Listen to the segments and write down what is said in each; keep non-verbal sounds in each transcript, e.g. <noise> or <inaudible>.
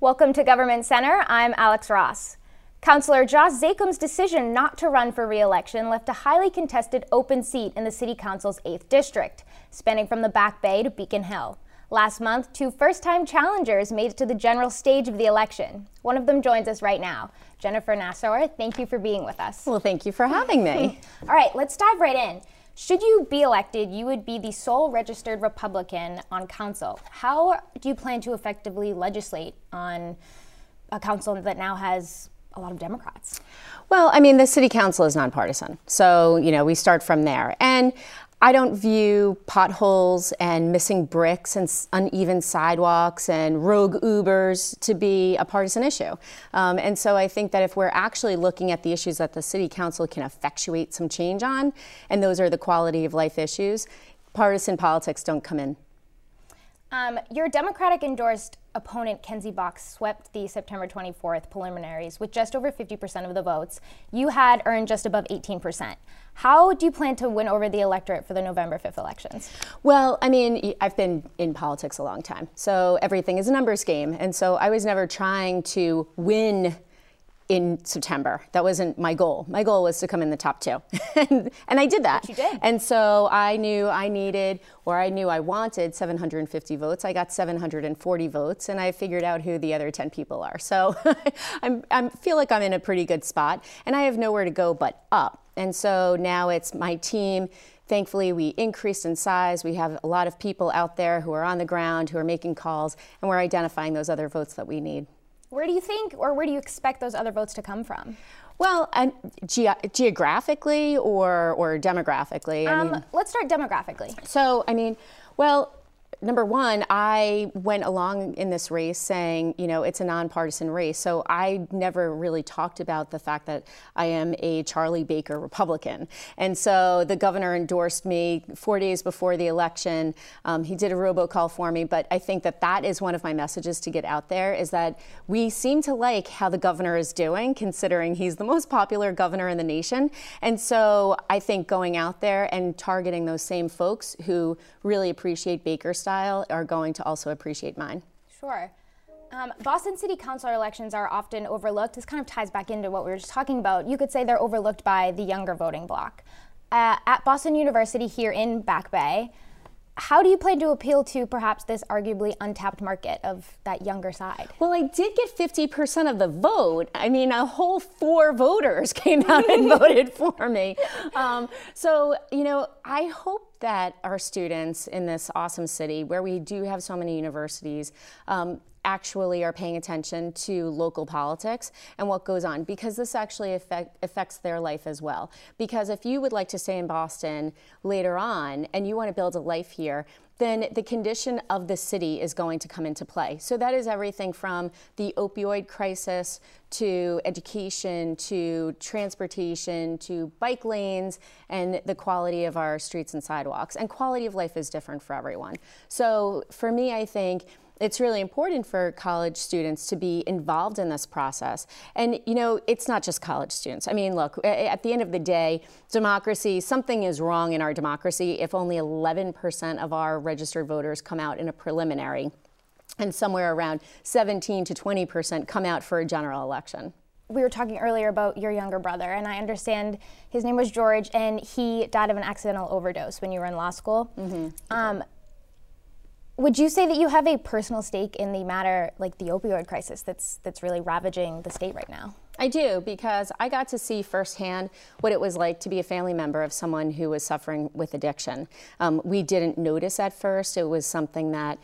Welcome to Government Center. I'm Alex Ross. Councillor Josh Zakim's decision not to run for re-election left a highly contested open seat in the City Council's 8th District, spanning from the Back Bay to Beacon Hill. Last month, two first-time challengers made it to the general stage of the election. One of them joins us right now. Jennifer Nassour, thank you for being with us. Well, thank you for having me. <laughs> All right, let's dive right in. Should you be elected, you would be the sole registered Republican on council. How do you plan to effectively legislate on a council that now has a lot of Democrats? Well, I mean, the city council is nonpartisan. So, you know, we start from there. And I don't view potholes and missing bricks and uneven sidewalks and rogue Ubers to be a partisan issue. Um, and so I think that if we're actually looking at the issues that the city council can effectuate some change on, and those are the quality of life issues, partisan politics don't come in. Um, your Democratic endorsed opponent, Kenzie Bok, swept the September 24th preliminaries with just over 50% of the votes. You had earned just above 18%. How do you plan to win over the electorate for the November 5th elections? Well, I mean, I've been in politics a long time, so everything is a numbers game. And so I was never trying to win in September. That wasn't my goal. My goal was to come in the top two. <laughs> and, and, I did that. But you did. And so I knew I needed, or I knew I wanted 750 votes. I got 740 votes, and I figured out who the other 10 people are. So <laughs> i feel like I'm in a pretty good spot, and I have nowhere to go but up. And so now it's my team. Thankfully, we increased in size. We have a lot of people out there who are on the ground, who are making calls, and we're identifying those other votes that we need. Where do you think, or where do you expect those other votes to come from? Well, ge- geographically or or demographically. I um, mean, let's start demographically. So, I mean, well, number one, I went along in this race saying, you know, it's a nonpartisan race. So I never really talked about the fact that I am a Charlie Baker Republican. And so the governor endorsed me four days before the election. Um, he did a robocall for me, but I think that that is one of my messages to get out there is that we seem to like how the governor is doing, considering he's the most popular governor in the nation. And so I think going out there and targeting those same folks who really appreciate Baker's style are going to also appreciate mine. Sure. Um, Boston City Council elections are often overlooked. This kind of ties back into what we were just talking about. You could say they're overlooked by the younger voting bloc. Uh, at Boston University here in Back Bay, how do you plan to appeal to perhaps this arguably untapped market of that younger side? Well, I did get 50% of the vote. I mean, a whole four voters <laughs> came out and <laughs> voted for me. Um, so, you know, I hope that our students in this awesome city, where we do have so many universities, um, actually are paying attention to local politics and what goes on because this actually affect, affects their life as well. Because if you would like to stay in Boston later on and you want to build a life here, then the condition of the city is going to come into play. So that is everything from the opioid crisis to education to transportation to bike lanes and the quality of our streets and sidewalks. And quality of life is different for everyone. So for me, I think it's really important for college students to be involved in this process. And, you know, it's not just college students. I mean, look, at the end of the day, democracy, something is wrong in our democracy if only 11% of our registered voters come out in a preliminary and somewhere around 17 to 20% come out for a general election we were talking earlier about your younger brother, and I understand his name was George, and he died of an accidental overdose when you were in law school. Mm-hmm. Um, would you say that you have a personal stake in the matter, like the opioid crisis that's that's really ravaging the state right now? I do because I got to see firsthand what it was like to be a family member of someone who was suffering with addiction. Um, we didn't notice at first; it was something that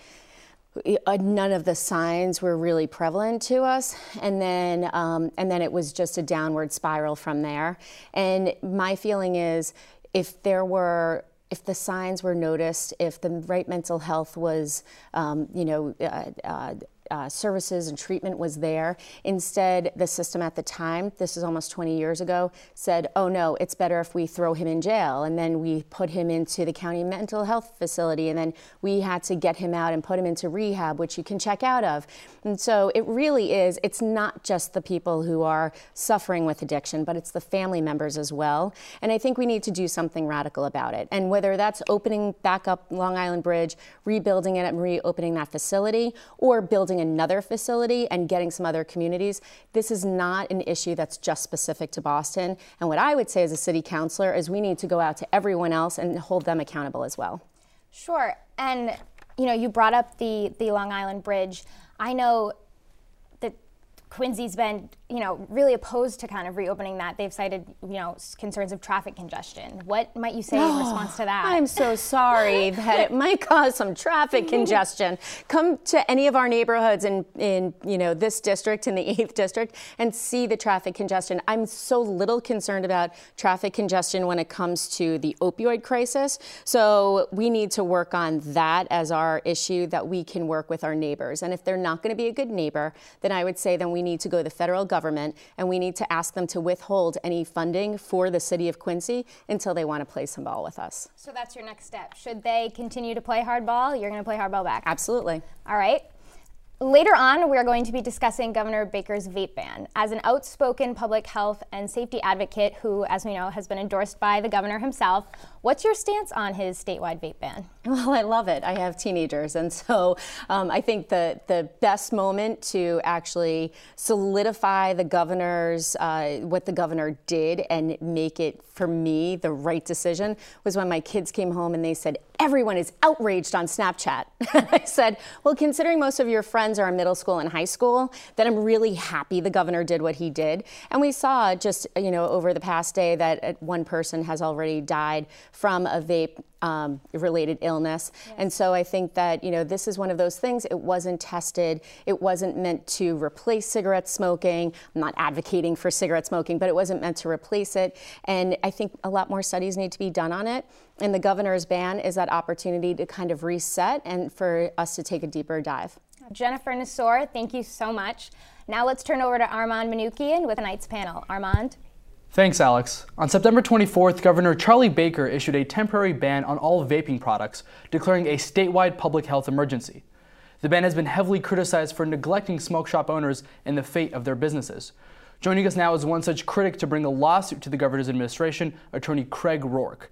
uh, none of the signs were really prevalent to us and then um, and then it was just a downward spiral from there and my feeling is if there were if the signs were noticed, if the right mental health was, um, you know, uh, uh, uh, services and treatment was there. Instead, the system at the time, this is almost 20 years ago, said, oh no, it's better if we throw him in jail. And then we put him into the county mental health facility. And then we had to get him out and put him into rehab, which you can check out of. And so it really is, it's not just the people who are suffering with addiction, but it's the family members as well. And I think we need to do something radical about it. And whether that's opening back up Long Island Bridge, rebuilding it and reopening that facility, or building another facility and getting some other communities. This is not an issue that's just specific to Boston. And what I would say as a city councilor is we need to go out to everyone else and hold them accountable as well. Sure. And you know, you brought up the the Long Island Bridge. I know Quincy's been, you know, really opposed to kind of reopening that. They've cited, you know, concerns of traffic congestion. What might you say oh, in <gasps> response to that? I'm so sorry <laughs> that it might cause some traffic congestion. Come to any of our neighborhoods in, in, you know, this district, in the 8th district, and see the traffic congestion. I'm so little concerned about traffic congestion when it comes to the opioid crisis. So we need to work on that as our issue that we can work with our neighbors. And if they're not going to be a good neighbor, then I would say then we need to go to the federal government and we need to ask them to withhold any funding for the city of Quincy until they want to play some ball with us. So that's your next step. Should they continue to play hardball, you're going to play hardball back? Absolutely. All right. Later on, we are going to be discussing Governor Baker's vape ban. As an outspoken public health and safety advocate who, as we know, has been endorsed by the governor himself, what's your stance on his statewide vape ban? Well, I love it. I have teenagers, and so um, I think the, the best moment to actually solidify the governor's, uh, what the governor did and make it, for me, the right decision was when my kids came home and they said, everyone is outraged on Snapchat. <laughs> I said, well, considering most of your friends are in middle school and high school, then I'm really happy the governor did what he did. And we saw just, you know, over the past day that uh, one person has already died from a vape um, related illness. Yes. And so I think that, you know, this is one of those things. It wasn't tested. It wasn't meant to replace cigarette smoking. I'm not advocating for cigarette smoking, but it wasn't meant to replace it. And I think a lot more studies need to be done on it. And the governor's ban is that opportunity to kind of reset and for us to take a deeper dive. Jennifer Nassour, thank you so much. Now let's turn over to Armand Manoukian with tonight's panel. Armand. Thanks, Alex. On September 24th, Governor Charlie Baker issued a temporary ban on all vaping products, declaring a statewide public health emergency. The ban has been heavily criticized for neglecting smoke shop owners and the fate of their businesses. Joining us now is one such critic to bring a lawsuit to the governor's administration, attorney Craig Rourke.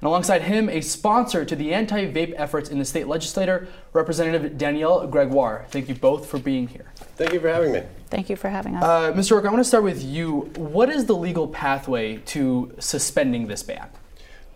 And alongside him, a sponsor to the anti vape efforts in the state legislature, Representative Danielle Gregoire. Thank you both for being here. Thank you for having me. Thank you for having us. Uh, Mr. Rourke, I want to start with you. What is the legal pathway to suspending this ban?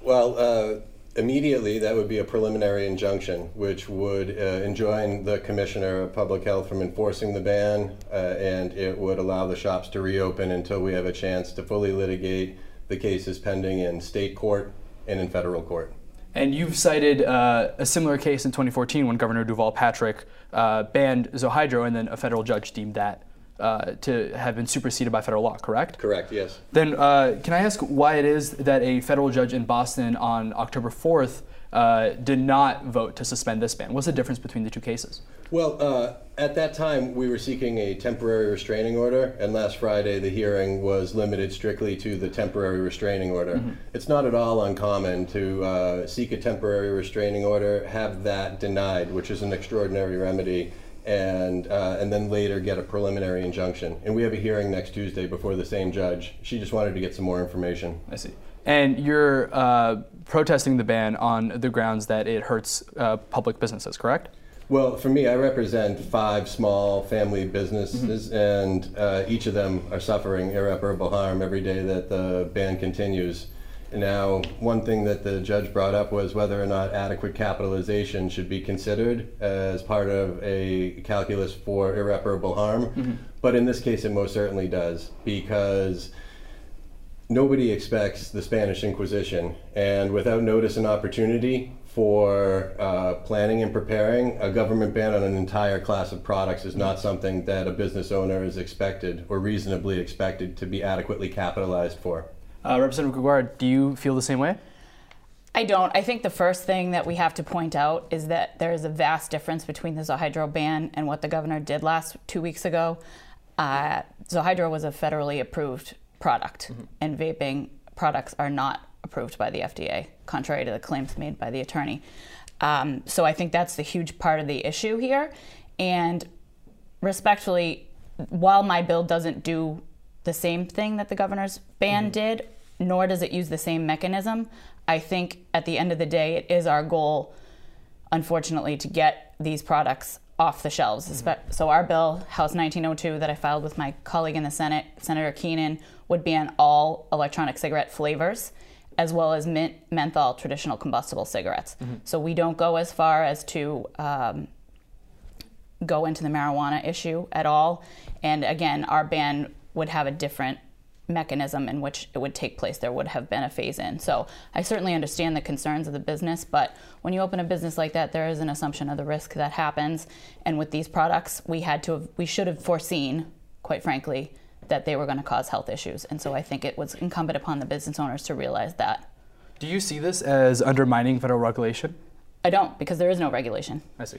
Well, uh, immediately that would be a preliminary injunction, which would uh, enjoin the Commissioner of Public Health from enforcing the ban, uh, and it would allow the shops to reopen until we have a chance to fully litigate the cases pending in state court and in federal court. And you've cited uh, a similar case in 2014 when Governor Deval Patrick uh, banned Zohydro, and then a federal judge deemed that uh, to have been superseded by federal law, correct? Correct, yes. Then uh, can I ask why it is that a federal judge in Boston on October 4th uh, did not vote to suspend this ban? What's the difference between the two cases? Well, uh, at that time, we were seeking a temporary restraining order, and last Friday the hearing was limited strictly to the temporary restraining order. Mm-hmm. It's not at all uncommon to uh, seek a temporary restraining order, have that denied, which is an extraordinary remedy, and uh, and then later get a preliminary injunction. And we have a hearing next Tuesday before the same judge. She just wanted to get some more information. I see. And you're uh, protesting the ban on the grounds that it hurts uh, public businesses, correct? Well, for me, I represent five small family businesses, mm-hmm. and uh, each of them are suffering irreparable harm every day that the ban continues. Now, one thing that the judge brought up was whether or not adequate capitalization should be considered as part of a calculus for irreparable harm. Mm-hmm. But in this case, it most certainly does because nobody expects the Spanish Inquisition. And without notice and opportunity for uh, planning and preparing, a government ban on an entire class of products is not something that a business owner is expected or reasonably expected to be adequately capitalized for. Uh, Representative Gregoire, do you feel the same way? I don't. I think the first thing that we have to point out is that there is a vast difference between the Zohydro ban and what the governor did last two weeks ago. Uh, Zohydro was a federally approved product, mm-hmm. and vaping products are not approved by the FDA, contrary to the claims made by the attorney. Um, so I think that's the huge part of the issue here. And respectfully, while my bill doesn't do the same thing that the governor's ban mm-hmm. did, nor does it use the same mechanism. I think at the end of the day, it is our goal, unfortunately, to get these products off the shelves. Espe- So our bill, House 1902, that I filed with my colleague in the Senate, Senator Keenan, would ban all electronic cigarette flavors, as well as mint, menthol traditional combustible cigarettes. So we don't go as far as to um, go into the marijuana issue at all. And again, our ban would have a different mechanism in which it would take place. There would have been a phase in. So I certainly understand the concerns of the business, but when you open a business like that, there is an assumption of the risk that happens. And with these products, we had to have, we should have foreseen, quite frankly, that they were going to cause health issues. And so I think it was incumbent upon the business owners to realize that. Do you see this as undermining federal regulation? I don't, because there is no regulation. I see.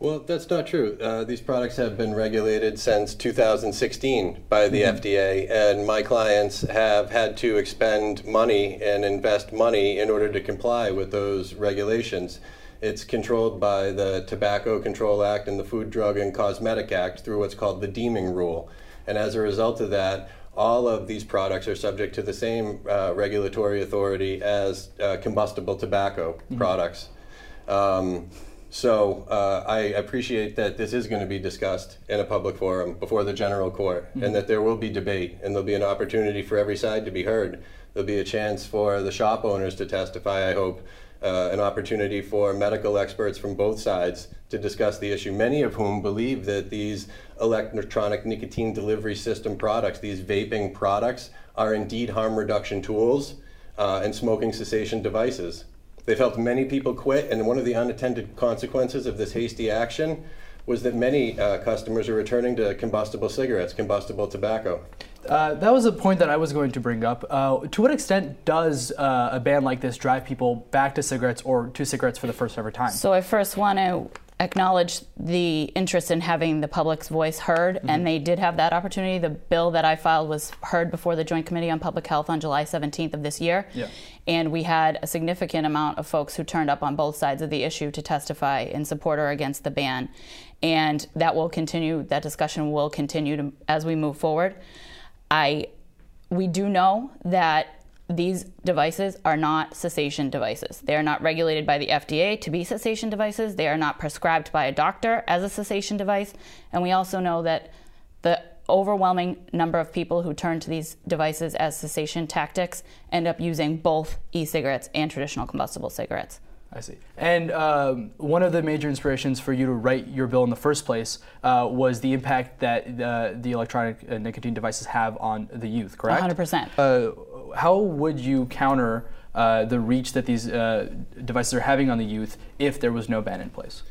Well, that's not true. Uh, these products have been regulated since 2016 by the FDA, and my clients have had to expend money and invest money in order to comply with those regulations. It's controlled by the Tobacco Control Act and the Food, Drug, and Cosmetic Act through what's called the deeming rule. And as a result of that, all of these products are subject to the same uh, regulatory authority as uh, combustible tobacco products. Um, so uh, I appreciate that this is going to be discussed in a public forum before the general court, and that there will be debate, and there'll be an opportunity for every side to be heard. There'll be a chance for the shop owners to testify, I hope, uh, an opportunity for medical experts from both sides to discuss the issue, many of whom believe that these electronic nicotine delivery system products, these vaping products, are indeed harm reduction tools uh, and smoking cessation devices. They've helped many people quit, and one of the unintended consequences of this hasty action was that many uh, customers are returning to combustible cigarettes, combustible tobacco. Uh, that was a point that I was going to bring up. Uh, to what extent does uh, a ban like this drive people back to cigarettes or to cigarettes for the first ever time? So I first want to acknowledge the interest in having the public's voice heard, and they did have that opportunity. The bill that I filed was heard before the Joint Committee on Public Health on July 17th of this year. Yeah. And we had a significant amount of folks who turned up on both sides of the issue to testify in support or against the ban. And that will continue, that discussion will continue to, as we move forward. I, we do know that these devices are not cessation devices. They are not regulated by the FDA to be cessation devices. They are not prescribed by a doctor as a cessation device. And we also know that the overwhelming number of people who turn to these devices as cessation tactics end up using both e cigarettes and traditional combustible cigarettes. I see. And um, one of the major inspirations for you to write your bill in the first place uh, was the impact that uh, the electronic uh, nicotine devices have on the youth, correct? 100%. Uh, how would you counter uh, the reach that these uh, devices are having on the youth if there was no ban in place?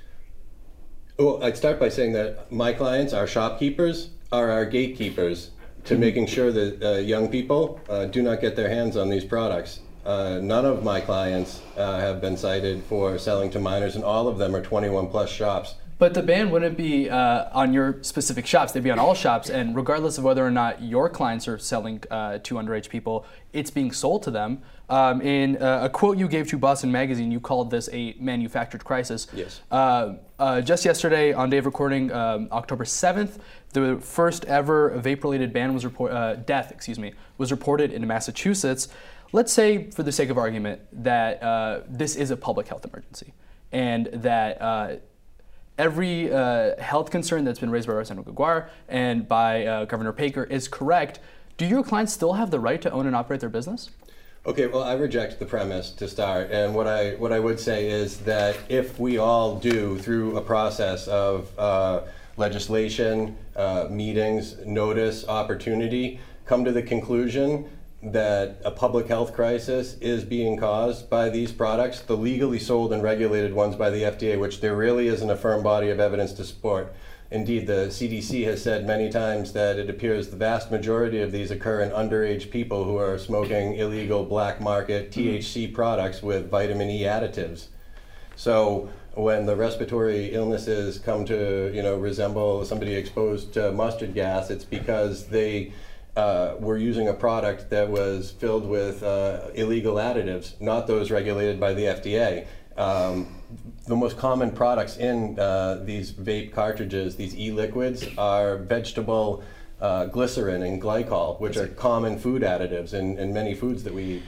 Well, I'd start by saying that my clients, our shopkeepers, are our gatekeepers to making sure that uh, young people uh, do not get their hands on these products. Uh, none of my clients uh, have been cited for selling to minors, and all of them are 21 plus shops. But the ban wouldn't be uh, on your specific shops; they'd be on all shops, and regardless of whether or not your clients are selling uh, to underage people, it's being sold to them. Um, in uh, a quote you gave to Boston Magazine, you called this a manufactured crisis. Yes. Uh, uh, just yesterday, on day of recording, um, October seventh, the first ever vape-related ban was report uh, death, excuse me, was reported in Massachusetts. Let's say, for the sake of argument, that uh, this is a public health emergency, and that uh, every uh, health concern that's been raised by Representative Guar and by uh, Governor Baker is correct. Do your clients still have the right to own and operate their business? Okay, well, I reject the premise to start, and what I what I would say is that if we all do through a process of uh, legislation, uh, meetings, notice, opportunity, come to the conclusion that a public health crisis is being caused by these products, the legally sold and regulated ones by the FDA, which there really isn't a firm body of evidence to support. Indeed, the CDC has said many times that it appears the vast majority of these occur in underage people who are smoking illegal black market mm-hmm. THC products with vitamin E additives. So when the respiratory illnesses come to you know resemble somebody exposed to mustard gas, it's because they uh, were using a product that was filled with uh, illegal additives, not those regulated by the FDA. Um, the most common products in uh, these vape cartridges, these e-liquids, are vegetable uh, glycerin and glycol, which are common food additives in, in many foods that we eat.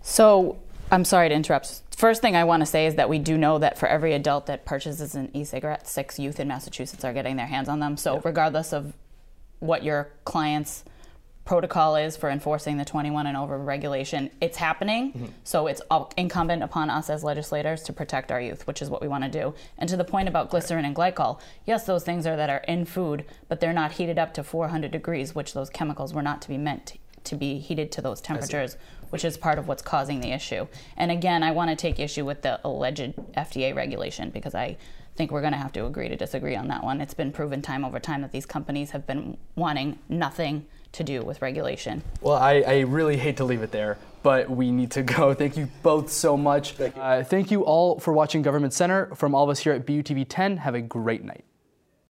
So I'm sorry to interrupt. first thing I want to say is that we do know that for every adult that purchases an e-cigarette, six youth in Massachusetts are getting their hands on them. So regardless of what your client's protocol is for enforcing the 21 and over regulation, it's happening. Mm-hmm. So it's incumbent upon us as legislators to protect our youth, which is what we want to do. And to the point about glycerin and glycol, yes, those things are that are in food, but they're not heated up to 400 degrees, which those chemicals were not to be meant to, to be heated to those temperatures, which is part of what's causing the issue. And again, I want to take issue with the alleged FDA regulation because I think we're going to have to agree to disagree on that one. It's been proven time over time that these companies have been wanting nothing to do with regulation. Well, I, I really hate to leave it there, but we need to <laughs> go. Thank you both so much. Thank you, uh, thank you all for watching Government Center. From all of us here at BUTV 10, have a great night.